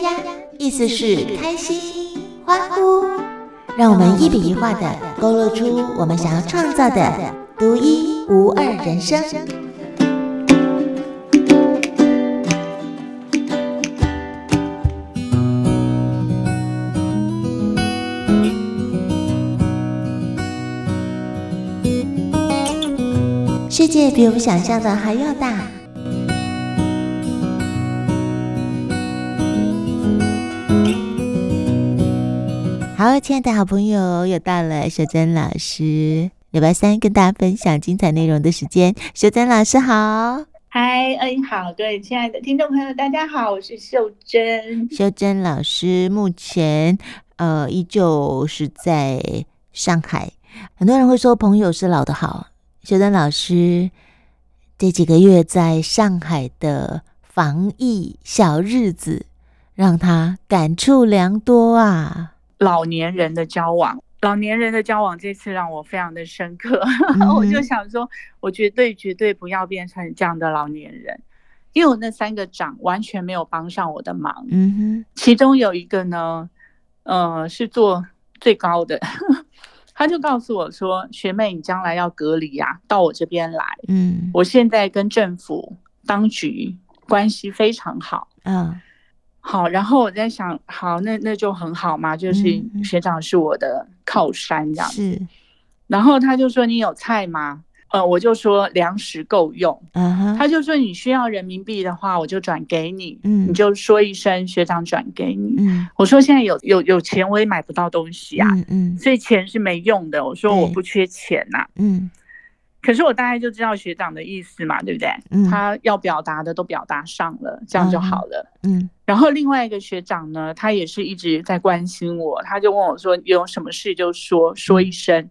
呀呀，意思是开心、欢呼。让我们一笔一画的勾勒出我们想要创造的独一无二人生。世界比我们想象的还要大。好，亲爱的好朋友，又到了秀珍老师礼拜三跟大家分享精彩内容的时间。秀珍老师好，嗨，嗯，好，各位亲爱的听众朋友，大家好，我是秀珍。秀珍老师目前呃依旧是在上海，很多人会说朋友是老的好。秀珍老师这几个月在上海的防疫小日子，让他感触良多啊。老年人的交往，老年人的交往，这次让我非常的深刻。嗯、我就想说，我绝对绝对不要变成这样的老年人，因为我那三个长完全没有帮上我的忙。嗯哼，其中有一个呢，呃，是做最高的，他就告诉我说：“学妹，你将来要隔离呀、啊，到我这边来。”嗯，我现在跟政府当局关系非常好。嗯。好，然后我在想，好，那那就很好嘛，就是学长是我的靠山这样子。是，然后他就说，你有菜吗？呃，我就说粮食够用。他就说，你需要人民币的话，我就转给你。嗯，你就说一声学长转给你。嗯，我说现在有有有钱我也买不到东西啊。嗯嗯，所以钱是没用的。我说我不缺钱呐。嗯。可是我大概就知道学长的意思嘛，对不对？嗯，他要表达的都表达上了，这样就好了。嗯，然后另外一个学长呢，他也是一直在关心我，他就问我说：“有什么事就说说一声。”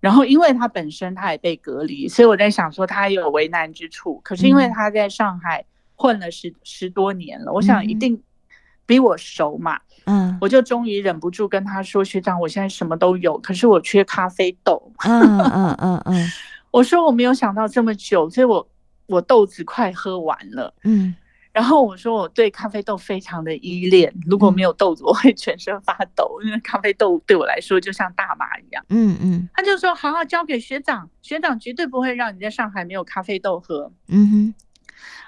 然后因为他本身他也被隔离，所以我在想说他也有为难之处。可是因为他在上海混了十十多年了，我想一定比我熟嘛。嗯，我就终于忍不住跟他说：“学长，我现在什么都有，可是我缺咖啡豆。”嗯嗯嗯嗯。我说我没有想到这么久，所以我我豆子快喝完了。嗯，然后我说我对咖啡豆非常的依恋，如果没有豆子，我会全身发抖，因为咖啡豆对我来说就像大麻一样。嗯嗯，他就说好好交给学长，学长绝对不会让你在上海没有咖啡豆喝。嗯哼，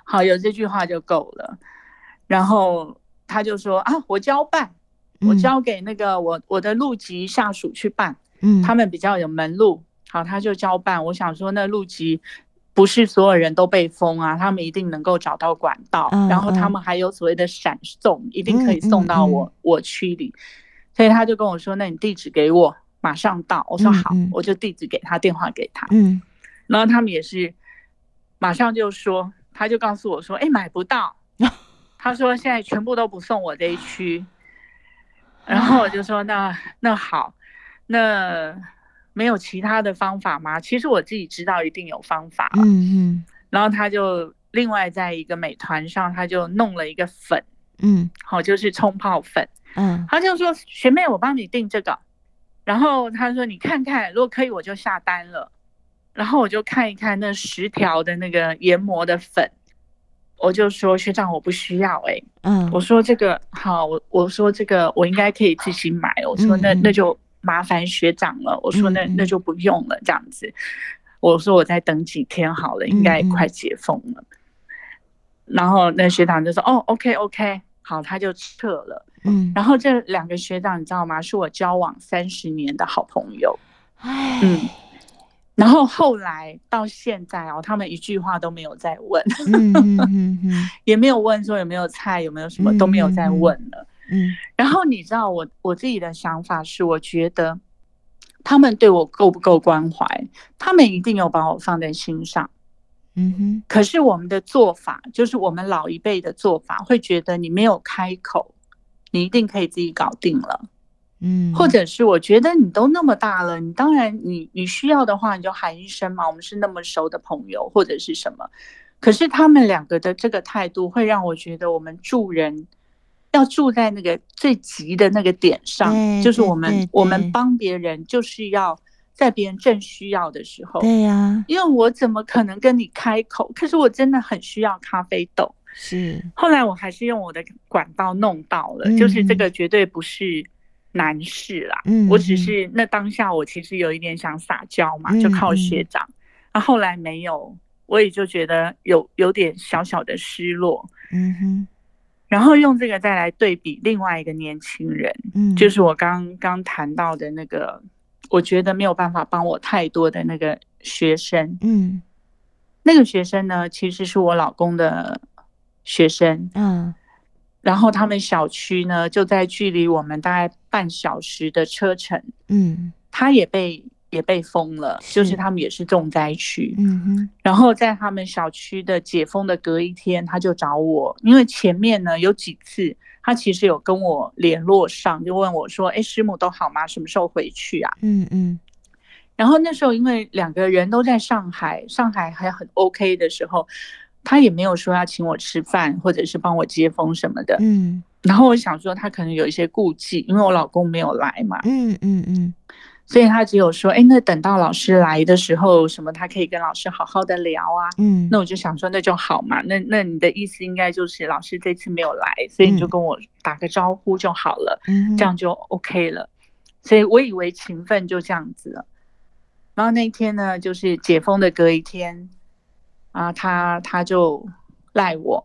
好，有这句话就够了。然后他就说啊，我交办，我交给那个我我的路级下属去办。嗯，他们比较有门路。好，他就交办。我想说，那路级不是所有人都被封啊，他们一定能够找到管道，嗯、然后他们还有所谓的闪送，嗯、一定可以送到我、嗯、我区里。所以他就跟我说：“那你地址给我，马上到。”我说：“好。嗯”我就地址给他，电话给他。嗯，然后他们也是马上就说，他就告诉我说：“哎，买不到。”他说：“现在全部都不送我这一区。”然后我就说：“那那好，那。”没有其他的方法吗？其实我自己知道一定有方法了。嗯嗯。然后他就另外在一个美团上，他就弄了一个粉。嗯。好，就是冲泡粉。嗯。他就说：“学妹，我帮你订这个。”然后他说：“你看看，如果可以，我就下单了。”然后我就看一看那十条的那个研磨的粉，我就说：“学长，我不需要。”哎。嗯。我说：“这个好，我我说这个我应该可以自己买。”我说：“那那就。”麻烦学长了，我说那那就不用了，这样子。我说我再等几天好了，应该快解封了。然后那学长就说：“哦，OK OK，好，他就撤了。”嗯，然后这两个学长你知道吗？是我交往三十年的好朋友。唉，嗯，然后后来到现在哦，他们一句话都没有再问，嗯嗯嗯嗯，也没有问说有没有菜，有没有什么都没有再问了。嗯，然后你知道我我自己的想法是，我觉得他们对我够不够关怀，他们一定有把我放在心上。嗯哼。可是我们的做法，就是我们老一辈的做法，会觉得你没有开口，你一定可以自己搞定了。嗯。或者是我觉得你都那么大了，你当然你你需要的话，你就喊一声嘛，我们是那么熟的朋友，或者是什么。可是他们两个的这个态度，会让我觉得我们助人。要住在那个最急的那个点上，就是我们我们帮别人，就是要在别人正需要的时候。对呀，因为我怎么可能跟你开口？可是我真的很需要咖啡豆。是，后来我还是用我的管道弄到了，嗯、就是这个绝对不是难事啦。嗯，我只是那当下我其实有一点想撒娇嘛，就靠学长。那、嗯啊、后来没有，我也就觉得有有点小小的失落。嗯哼。然后用这个再来对比另外一个年轻人，嗯，就是我刚刚谈到的那个，我觉得没有办法帮我太多的那个学生，嗯，那个学生呢，其实是我老公的学生，嗯，然后他们小区呢就在距离我们大概半小时的车程，嗯，他也被。也被封了，就是他们也是重灾区。嗯哼。然后在他们小区的解封的隔一天，他就找我，因为前面呢有几次他其实有跟我联络上，就问我说：“哎，师母都好吗？什么时候回去啊？”嗯嗯。然后那时候因为两个人都在上海，上海还很 OK 的时候，他也没有说要请我吃饭或者是帮我接风什么的。嗯。然后我想说他可能有一些顾忌，因为我老公没有来嘛。嗯嗯嗯。所以他只有说，哎，那等到老师来的时候，什么他可以跟老师好好的聊啊。嗯，那我就想说，那就好嘛。那那你的意思应该就是老师这次没有来，所以你就跟我打个招呼就好了，嗯，这样就 OK 了。所以我以为情分就这样子了。然后那一天呢，就是解封的隔一天，啊，他他就赖我。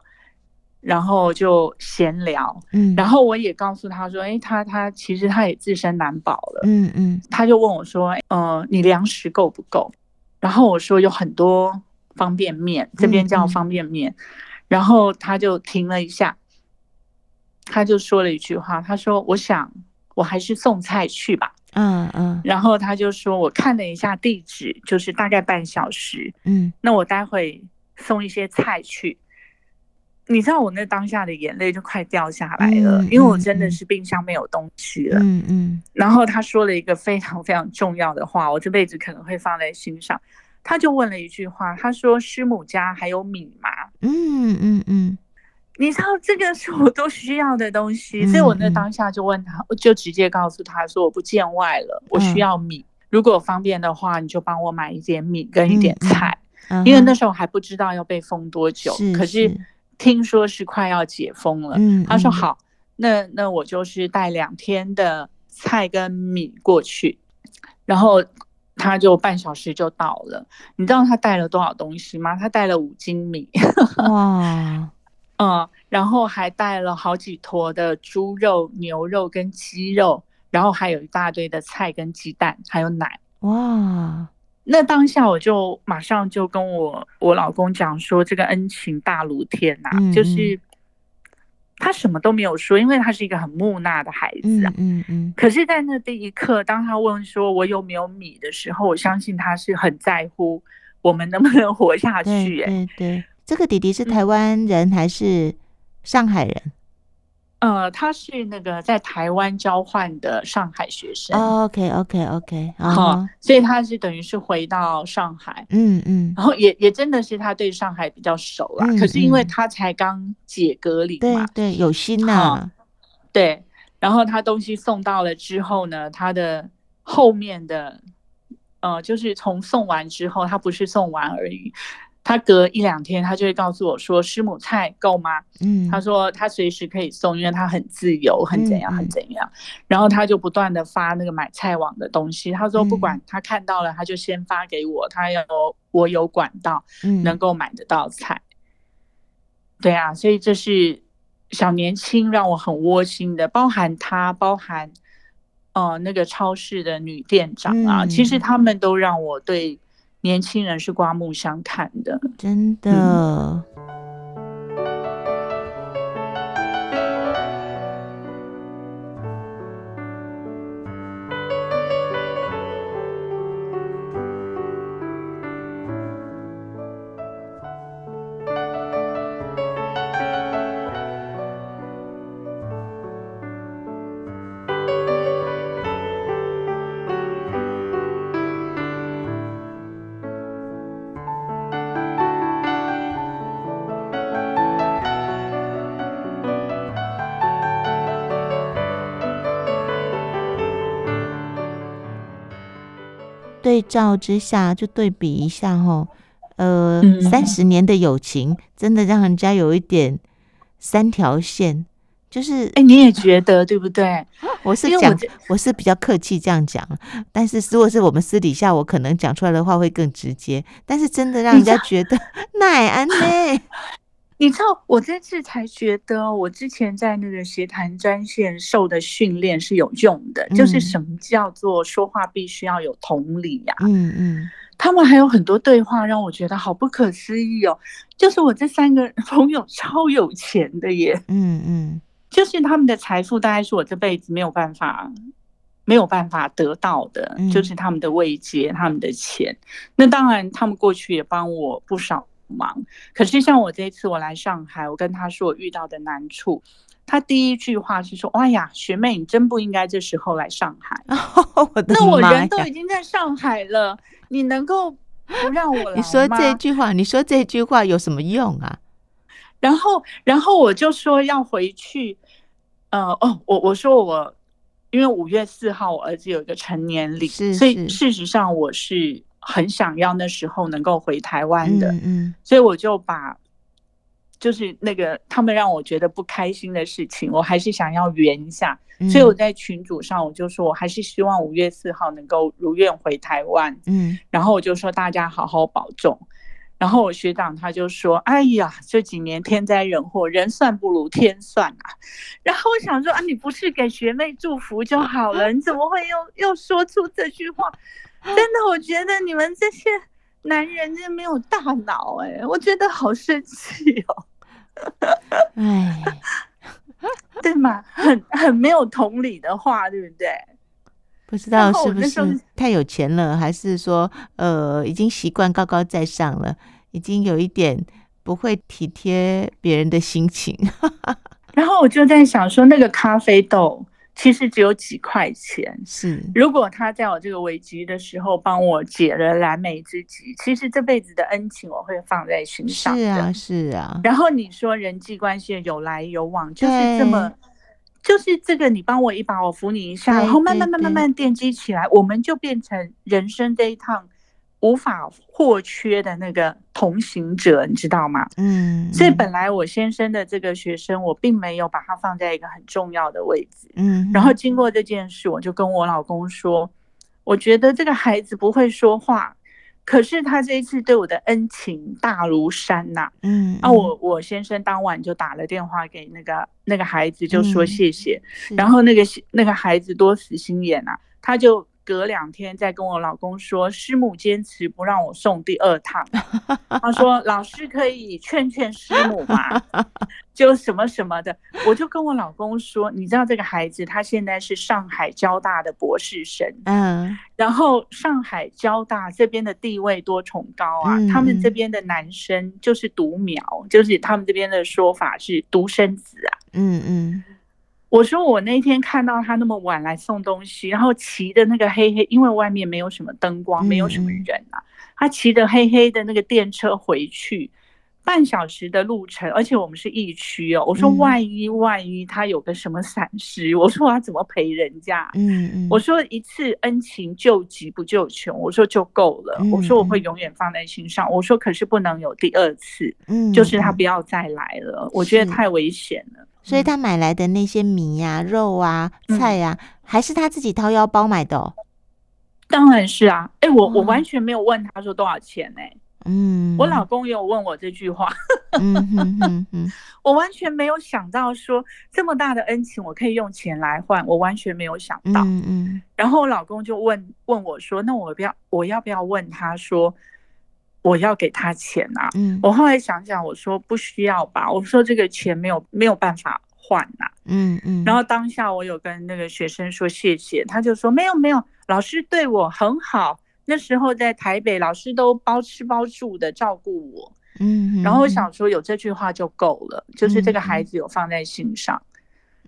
然后就闲聊，嗯，然后我也告诉他说，哎，他他其实他也自身难保了，嗯嗯，他就问我说，呃，你粮食够不够？然后我说有很多方便面，这边叫方便面，然后他就停了一下，他就说了一句话，他说，我想我还是送菜去吧，嗯嗯，然后他就说，我看了一下地址，就是大概半小时，嗯，那我待会送一些菜去。你知道我那当下的眼泪就快掉下来了，嗯、因为我真的是冰箱没有东西了。嗯嗯。然后他说了一个非常非常重要的话，我这辈子可能会放在心上。他就问了一句话，他说：“师母家还有米吗？”嗯嗯嗯。你知道这个是我都需要的东西，嗯、所以我那当下就问他，我就直接告诉他说：“我不见外了，我需要米。嗯、如果方便的话，你就帮我买一点米跟一点菜，因为那时候还不知道要被封多久，可是。”听说是快要解封了，嗯，他说好，那那我就是带两天的菜跟米过去，然后他就半小时就到了。你知道他带了多少东西吗？他带了五斤米，哇，嗯，然后还带了好几坨的猪肉、牛肉跟鸡肉，然后还有一大堆的菜跟鸡蛋，还有奶，哇。那当下我就马上就跟我我老公讲说，这个恩情大如天呐、啊，嗯、就是他什么都没有说，因为他是一个很木讷的孩子啊。嗯嗯。嗯，可是，在那第一刻，当他问说我有没有米的时候，我相信他是很在乎我们能不能活下去、欸。对对对，这个弟弟是台湾人还是上海人？呃，他是那个在台湾交换的上海学生。Oh, OK OK OK，好、uh，huh. 所以他是等于是回到上海，嗯嗯，然后也也真的是他对上海比较熟啦。嗯、可是因为他才刚解隔离嘛，对对，有心呐、啊，对。然后他东西送到了之后呢，他的后面的，呃，就是从送完之后，他不是送完而已。他隔一两天，他就会告诉我说：“师母菜够吗？”嗯，他说他随时可以送，因为他很自由，很怎样，很怎样。嗯、然后他就不断的发那个买菜网的东西。他说不管他看到了，他就先发给我，他要我有管道，能够买得到菜。嗯、对啊，所以这是小年轻让我很窝心的，包含他，包含哦、呃、那个超市的女店长啊，嗯、其实他们都让我对。年轻人是刮目相看的，真的。嗯照之下，就对比一下吼，呃，三十年的友情，真的让人家有一点三条线。就是，哎、欸，你也觉得对不对？我是讲，我，我是比较客气这样讲，但是如果是我们私底下，我可能讲出来的话会更直接。但是真的让人家觉得 奈安呢？你知道，我这次才觉得，我之前在那个协谈专线受的训练是有用的，嗯、就是什么叫做说话必须要有同理呀、啊？嗯嗯，他们还有很多对话让我觉得好不可思议哦。就是我这三个 朋友超有钱的耶，嗯嗯。就是他们的财富，大概是我这辈子没有办法、没有办法得到的，嗯、就是他们的位阶、他们的钱。那当然，他们过去也帮我不少忙。可是像我这一次我来上海，我跟他说我遇到的难处，他第一句话是说：“哎呀，学妹，你真不应该这时候来上海。哦”那我人都已经在上海了，你能够不让我 来吗？你说这句话，你说这句话有什么用啊？然后，然后我就说要回去，呃，哦，我我说我，因为五月四号我儿子有一个成年礼，所以事实上我是很想要那时候能够回台湾的，嗯，嗯，所以我就把，就是那个他们让我觉得不开心的事情，我还是想要圆一下，嗯，所以我在群组上我就说我还是希望五月四号能够如愿回台湾，嗯，然后我就说大家好好保重。然后我学长他就说：“哎呀，这几年天灾人祸，人算不如天算啊。”然后我想说：“啊，你不是给学妹祝福就好了，你怎么会又又说出这句话？”真的，我觉得你们这些男人真没有大脑哎，我觉得好生气哦。哎，对吗？很很没有同理的话，对不对？不知道是不是太有钱了，还是说呃已经习惯高高在上了，已经有一点不会体贴别人的心情。然后我就在想说，那个咖啡豆其实只有几块钱，是如果他在我这个危机的时候帮我解了燃眉之急，其实这辈子的恩情我会放在心上。是啊，是啊。然后你说人际关系有来有往，就是这么。就是这个，你帮我一把，我扶你一下，然后慢慢慢慢慢奠基起来，我们就变成人生这一趟无法或缺的那个同行者，你知道吗？嗯。所以本来我先生的这个学生，我并没有把他放在一个很重要的位置。嗯。然后经过这件事，我就跟我老公说，我觉得这个孩子不会说话。可是他这一次对我的恩情大如山呐、啊，嗯，啊，我我先生当晚就打了电话给那个那个孩子，就说谢谢，嗯、然后那个那个孩子多死心眼呐、啊，他就。隔两天再跟我老公说，师母坚持不让我送第二趟。他说老师可以劝劝师母嘛，就什么什么的。我就跟我老公说，你知道这个孩子他现在是上海交大的博士生，嗯，然后上海交大这边的地位多崇高啊，他们这边的男生就是独苗，就是他们这边的说法是独生子啊，嗯嗯。我说我那天看到他那么晚来送东西，然后骑的那个黑黑，因为外面没有什么灯光，没有什么人啊，他骑着黑黑的那个电车回去，半小时的路程，而且我们是疫区哦。我说万一万一他有个什么闪失，我说我要怎么赔人家？嗯嗯，我说一次恩情救急不救穷，我说就够了。我说我会永远放在心上。我说可是不能有第二次，嗯，就是他不要再来了，我觉得太危险了。所以他买来的那些米呀、啊、肉啊、菜呀、还是他自己掏腰包买的哦。当然是啊，哎、欸，我我完全没有问他说多少钱呢、欸。嗯，我老公也有问我这句话。嗯哼哼哼，我完全没有想到说这么大的恩情，我可以用钱来换，我完全没有想到。嗯嗯。然后我老公就问问我说：“那我不要，我要不要问他说？”我要给他钱啊！嗯，我后来想想，我说不需要吧。我说这个钱没有没有办法换呐、啊。嗯嗯。然后当下我有跟那个学生说谢谢，他就说没有没有，老师对我很好。那时候在台北，老师都包吃包住的照顾我。嗯。然后我想说有这句话就够了，就是这个孩子有放在心上。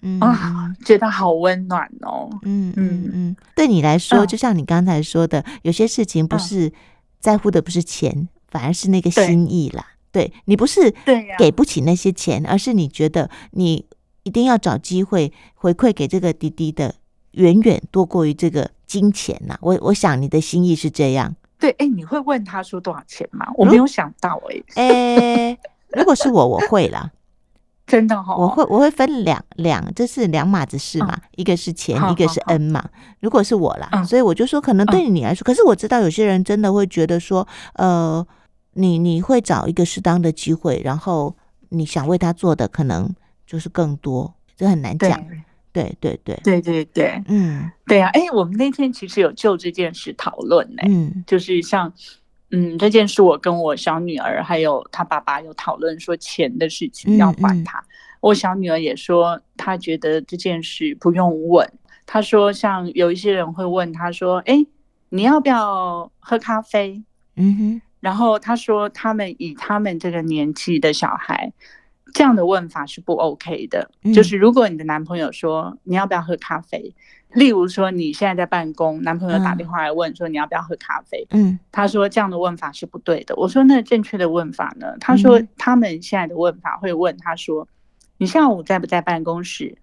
嗯啊，觉得好温暖哦。嗯嗯嗯。对你来说，就像你刚才说的，有些事情不是。在乎的不是钱，反而是那个心意啦。对，对你不是给不起那些钱，而是你觉得你一定要找机会回馈给这个滴滴的，远远多过于这个金钱呐。我我想你的心意是这样。对，哎，你会问他说多少钱吗？我没有想到，哎，哎，如果是我，我会啦，真的哈，我会我会分两两，这是两码子事嘛，一个是钱，一个是恩嘛。如果是我啦，所以我就说，可能对你来说，可是我知道有些人真的会觉得说，呃，你你会找一个适当的机会，然后你想为他做的可能就是更多，这很难讲。对对对对对对，嗯，对啊，哎，我们那天其实有就这件事讨论呢，嗯，就是像，嗯，这件事我跟我小女儿还有她爸爸有讨论说钱的事情要还她，嗯嗯、我小女儿也说她觉得这件事不用问，她说像有一些人会问她说，哎，你要不要喝咖啡？嗯哼，然后她说他们以他们这个年纪的小孩。这样的问法是不 OK 的，嗯、就是如果你的男朋友说你要不要喝咖啡，例如说你现在在办公，男朋友打电话来问说你要不要喝咖啡，嗯，他说这样的问法是不对的。我说那正确的问法呢？他说他们现在的问法会问他说，你下午在不在办公室？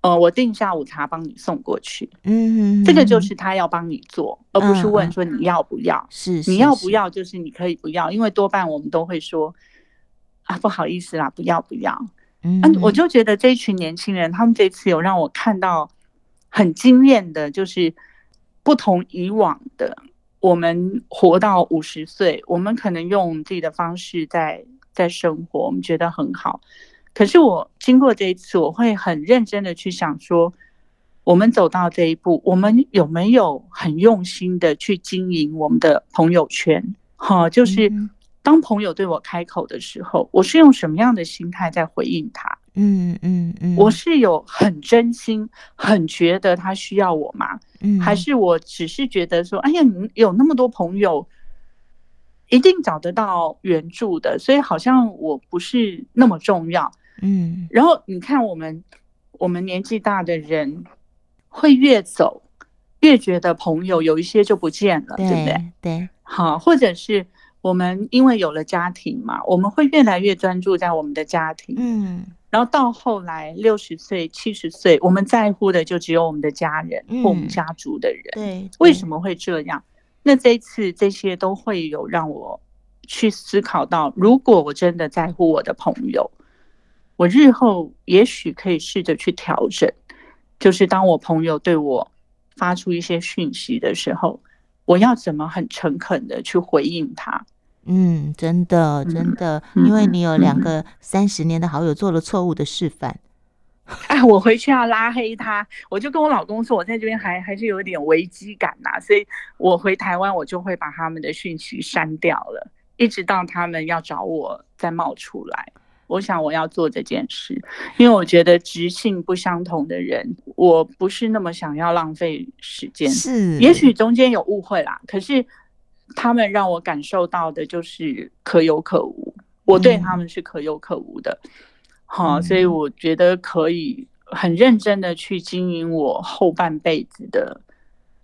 呃，我订下午茶帮你送过去。嗯，这个就是他要帮你做，而不是问说你要不要。是，你要不要就是你可以不要，因为多半我们都会说。啊，不好意思啦，不要不要。嗯，我就觉得这一群年轻人，他们这次有让我看到很惊艳的，就是不同以往的。我们活到五十岁，我们可能用自己的方式在在生活，我们觉得很好。可是我经过这一次，我会很认真的去想说，我们走到这一步，我们有没有很用心的去经营我们的朋友圈？好，就是。当朋友对我开口的时候，我是用什么样的心态在回应他？嗯嗯嗯，我是有很真心、很觉得他需要我吗？嗯，还是我只是觉得说，哎呀，你有那么多朋友，一定找得到援助的，所以好像我不是那么重要。嗯，然后你看，我们我们年纪大的人会越走越觉得朋友有一些就不见了，对，对不对？对，好，或者是。我们因为有了家庭嘛，我们会越来越专注在我们的家庭。嗯，然后到后来六十岁、七十岁，我们在乎的就只有我们的家人或我们家族的人。对，为什么会这样？那这一次这些都会有让我去思考到，如果我真的在乎我的朋友，我日后也许可以试着去调整，就是当我朋友对我发出一些讯息的时候，我要怎么很诚恳的去回应他？嗯，真的，真的，嗯、因为你有两个三十年的好友做了错误的示范。哎，我回去要拉黑他，我就跟我老公说，我在这边还还是有点危机感呐、啊，所以我回台湾，我就会把他们的讯息删掉了，一直到他们要找我再冒出来。我想我要做这件事，因为我觉得直性不相同的人，我不是那么想要浪费时间。是，也许中间有误会啦，可是。他们让我感受到的就是可有可无，我对他们是可有可无的，好，所以我觉得可以很认真的去经营我后半辈子的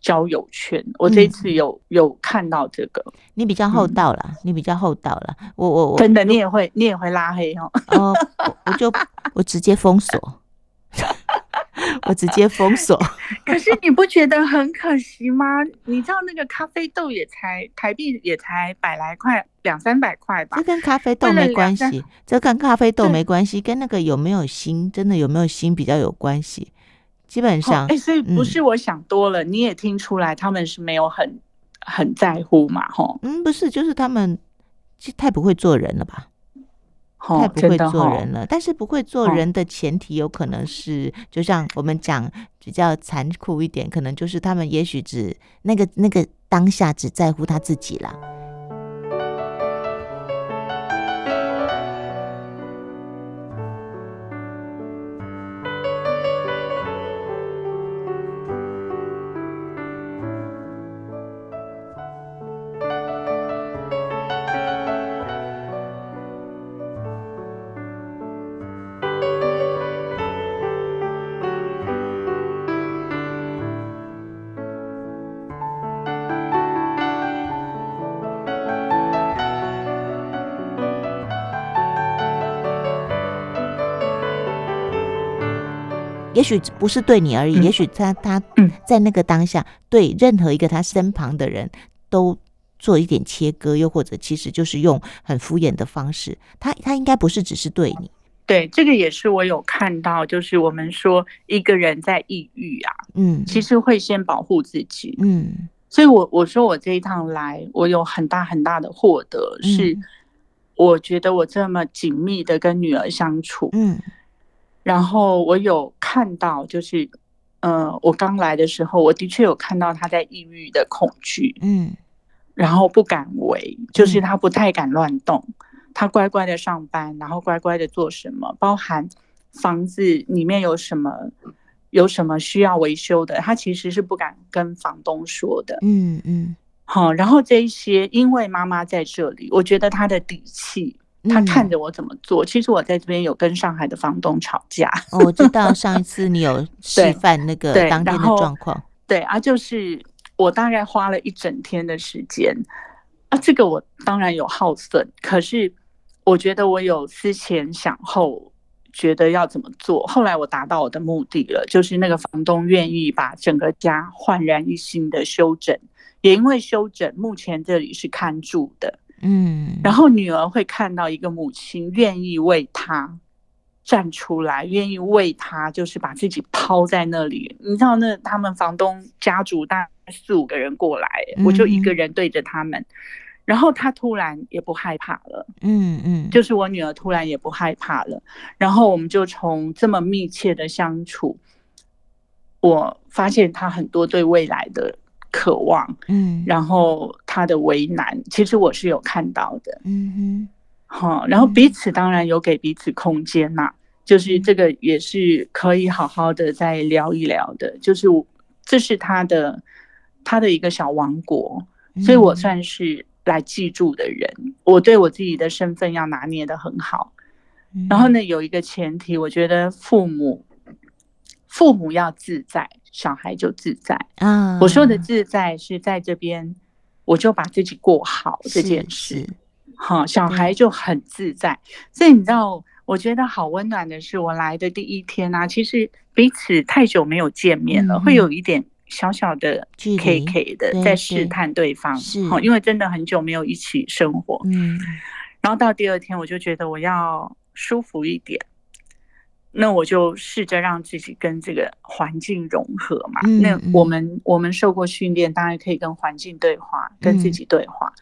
交友圈。我这次有有看到这个，你比较厚道了，你比较厚道了。我我我真的，你也会你也会拉黑哦？哦，我就我直接封锁。我直接封锁，可是你不觉得很可惜吗？你知道那个咖啡豆也才台币也才百来块，两三百块吧？这跟咖啡豆没关系，这跟咖啡豆没关系，跟那个有没有心，真的有没有心比较有关系。基本上，哎，所以不是我想多了，你也听出来他们是没有很很在乎嘛？吼，嗯，不是，就是他们太不会做人了吧？太不会做人了，但是不会做人的前提有可能是，哦、就像我们讲比较残酷一点，可能就是他们也许只那个那个当下只在乎他自己了。也许不是对你而已，嗯、也许他他在那个当下，对任何一个他身旁的人都做一点切割，又或者其实就是用很敷衍的方式，他他应该不是只是对你。对，这个也是我有看到，就是我们说一个人在抑郁啊，嗯，其实会先保护自己，嗯，所以我我说我这一趟来，我有很大很大的获得，是我觉得我这么紧密的跟女儿相处，嗯，然后我有看到，就是，呃，我刚来的时候，我的确有看到他在抑郁的恐惧，嗯，然后不敢为，就是他不太敢乱动。他乖乖的上班，然后乖乖的做什么，包含房子里面有什么有什么需要维修的，他其实是不敢跟房东说的。嗯嗯，好，然后这一些，因为妈妈在这里，我觉得他的底气，他看着我怎么做。嗯、其实我在这边有跟上海的房东吵架。哦，我知道上一次你有 示范那个当天的状况。对，对啊，就是我大概花了一整天的时间啊，这个我当然有耗损，可是。我觉得我有思前想后，觉得要怎么做。后来我达到我的目的了，就是那个房东愿意把整个家焕然一新的修整，也因为修整，目前这里是看住的，嗯。然后女儿会看到一个母亲愿意为她站出来，愿意为她就是把自己抛在那里。你知道，那他们房东家族大概四五个人过来，我就一个人对着他们。然后他突然也不害怕了，嗯嗯，就是我女儿突然也不害怕了。然后我们就从这么密切的相处，我发现他很多对未来的渴望，嗯，然后他的为难，其实我是有看到的，嗯哼，好，然后彼此当然有给彼此空间呐，就是这个也是可以好好的再聊一聊的，就是这是他的他的一个小王国，所以我算是。来记住的人，我对我自己的身份要拿捏得很好。然后呢，有一个前提，我觉得父母父母要自在，小孩就自在。啊。我说的自在是在这边，我就把自己过好这件事。好，小孩就很自在。所以你知道，我觉得好温暖的是，我来的第一天啊，其实彼此太久没有见面了，会有一点。小小的 K K 的在试探对方，是，因为真的很久没有一起生活，嗯，然后到第二天我就觉得我要舒服一点，那我就试着让自己跟这个环境融合嘛。那我们我们受过训练，当然可以跟环境对话，跟自己对话。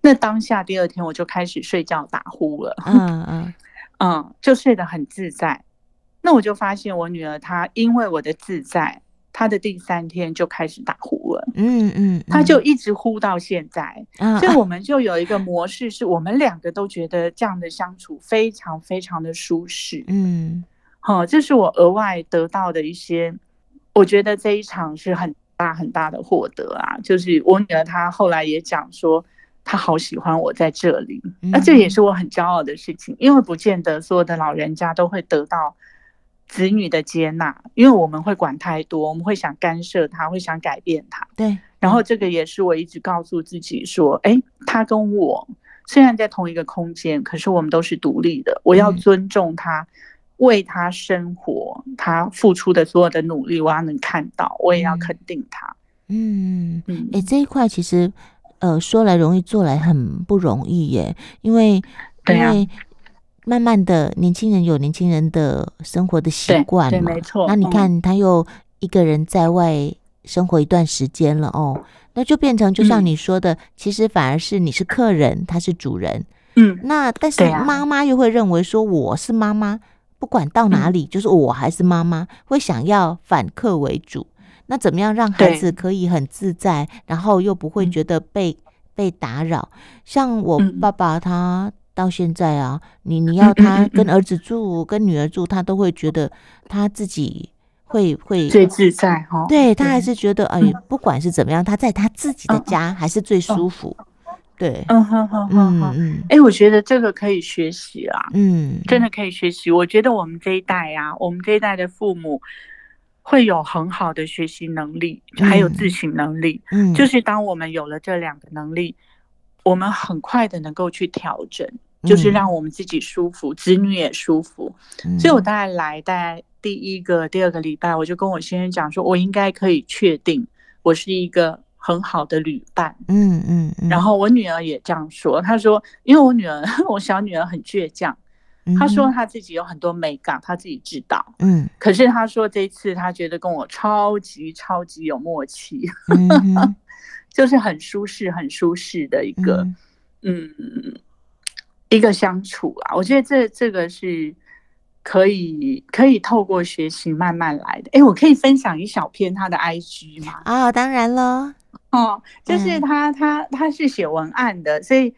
那当下第二天我就开始睡觉打呼了，嗯嗯 嗯，就睡得很自在。那我就发现我女儿她因为我的自在。她的第三天就开始打呼了，嗯嗯，她就一直呼到现在，所以我们就有一个模式，是我们两个都觉得这样的相处非常非常的舒适，嗯，好，这是我额外得到的一些，我觉得这一场是很大很大的获得啊，就是我女儿她后来也讲说，她好喜欢我在这里，那这也是我很骄傲的事情，因为不见得所有的老人家都会得到。子女的接纳，因为我们会管太多，我们会想干涉他，会想改变他。对，然后这个也是我一直告诉自己说，哎，他跟我虽然在同一个空间，可是我们都是独立的。我要尊重他，为他生活，他付出的所有的努力，我要能看到，我也要肯定他。嗯嗯，哎，这一块其实，呃，说来容易，做来很不容易耶，因为，对啊。慢慢的，年轻人有年轻人的生活的习惯嘛，对，对，没错。那你看，他又一个人在外生活一段时间了哦，那就变成就像你说的，嗯、其实反而是你是客人，他是主人。嗯，那但是妈妈又会认为说我是妈妈，不管到哪里，就是我还是妈妈，会想要反客为主。那怎么样让孩子可以很自在，然后又不会觉得被被打扰？像我爸爸他。到现在啊，你你要他跟儿子住，跟女儿住，他都会觉得他自己会会最自在哈。对，他还是觉得哎，不管是怎么样，他在他自己的家还是最舒服。对，嗯哼哼哼哼，哎，我觉得这个可以学习啊，嗯，真的可以学习。我觉得我们这一代啊，我们这一代的父母会有很好的学习能力，还有自省能力。嗯，就是当我们有了这两个能力。我们很快的能够去调整，就是让我们自己舒服，子女也舒服。所以我大概来大概第一个、第二个礼拜，我就跟我先生讲说，我应该可以确定我是一个很好的旅伴。嗯嗯嗯。然后我女儿也这样说，她说，因为我女儿，我小女儿很倔强，她说她自己有很多美感，她自己知道。嗯。可是她说这一次她觉得跟我超级超级有默契，嗯、就是很舒适、很舒适的一个，嗯，嗯，一个相处啊。我觉得这这个是。可以可以透过学习慢慢来的。哎，我可以分享一小篇他的 IG 吗？啊、哦，当然了。哦，就是他、嗯、他他是写文案的，所以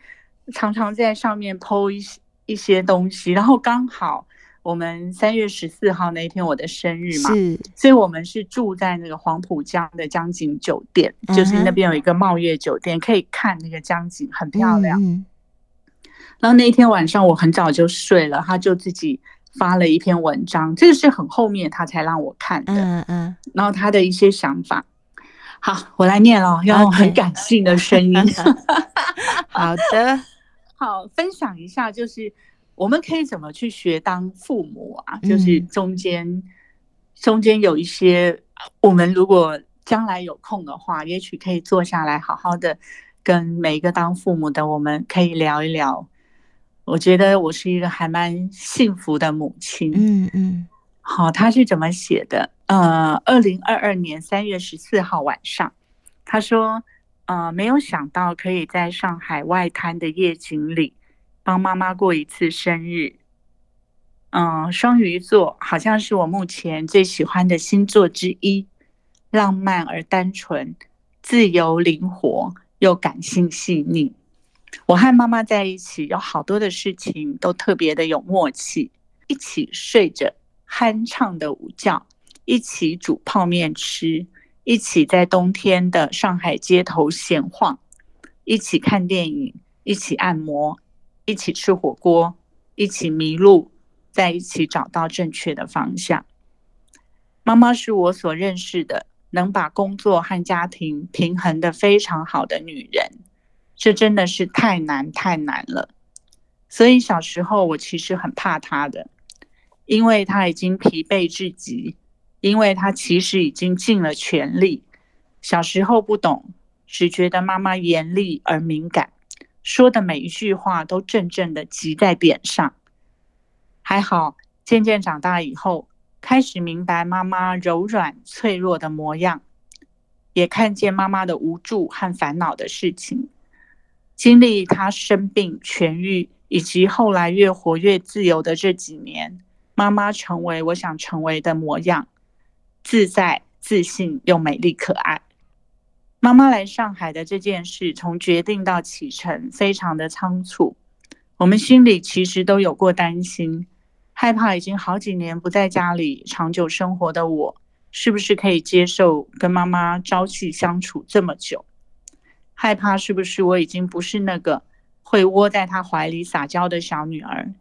常常在上面 po 一些一些东西。然后刚好我们三月十四号那一天我的生日嘛，是，所以我们是住在那个黄浦江的江景酒店，嗯、就是那边有一个茂悦酒店，可以看那个江景，很漂亮。嗯。然后那一天晚上我很早就睡了，他就自己。发了一篇文章，这个是很后面他才让我看的，嗯嗯，然后他的一些想法，好，我来念了，要用很感性的声音。好的，好，分享一下，就是我们可以怎么去学当父母啊？就是中间、嗯、中间有一些，我们如果将来有空的话，也许可以坐下来，好好的跟每一个当父母的，我们可以聊一聊。我觉得我是一个还蛮幸福的母亲。嗯嗯，好，他是怎么写的？呃，二零二二年三月十四号晚上，他说：“呃，没有想到可以在上海外滩的夜景里帮妈妈过一次生日。嗯、双鱼座好像是我目前最喜欢的星座之一，浪漫而单纯，自由灵活又感性细腻。”我和妈妈在一起，有好多的事情都特别的有默契。一起睡着酣畅的午觉，一起煮泡面吃，一起在冬天的上海街头闲晃，一起看电影，一起按摩，一起吃火锅，一起迷路，在一起找到正确的方向。妈妈是我所认识的能把工作和家庭平衡的非常好的女人。这真的是太难太难了，所以小时候我其实很怕他的，因为他已经疲惫至极，因为他其实已经尽了全力。小时候不懂，只觉得妈妈严厉而敏感，说的每一句话都正正的击在点上。还好，渐渐长大以后，开始明白妈妈柔软脆弱的模样，也看见妈妈的无助和烦恼的事情。经历她生病痊愈，以及后来越活越自由的这几年，妈妈成为我想成为的模样，自在、自信又美丽可爱。妈妈来上海的这件事，从决定到启程，非常的仓促。我们心里其实都有过担心，害怕已经好几年不在家里长久生活的我，是不是可以接受跟妈妈朝夕相处这么久？害怕是不是我已经不是那个会窝在他怀里撒娇的小女儿？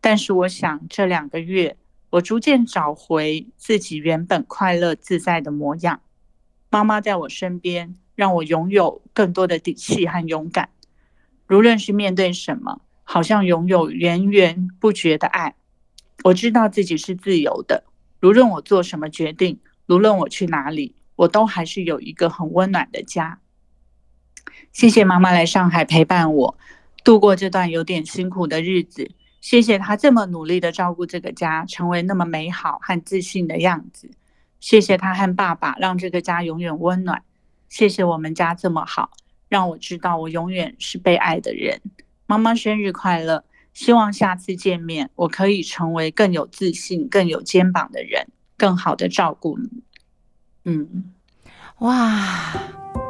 但是我想这两个月，我逐渐找回自己原本快乐自在的模样。妈妈在我身边，让我拥有更多的底气和勇敢。无论是面对什么，好像拥有源源不绝的爱。我知道自己是自由的，无论我做什么决定，无论我去哪里，我都还是有一个很温暖的家。谢谢妈妈来上海陪伴我，度过这段有点辛苦的日子。谢谢他这么努力的照顾这个家，成为那么美好和自信的样子。谢谢他和爸爸，让这个家永远温暖。谢谢我们家这么好，让我知道我永远是被爱的人。妈妈生日快乐！希望下次见面，我可以成为更有自信、更有肩膀的人，更好的照顾你。嗯，哇。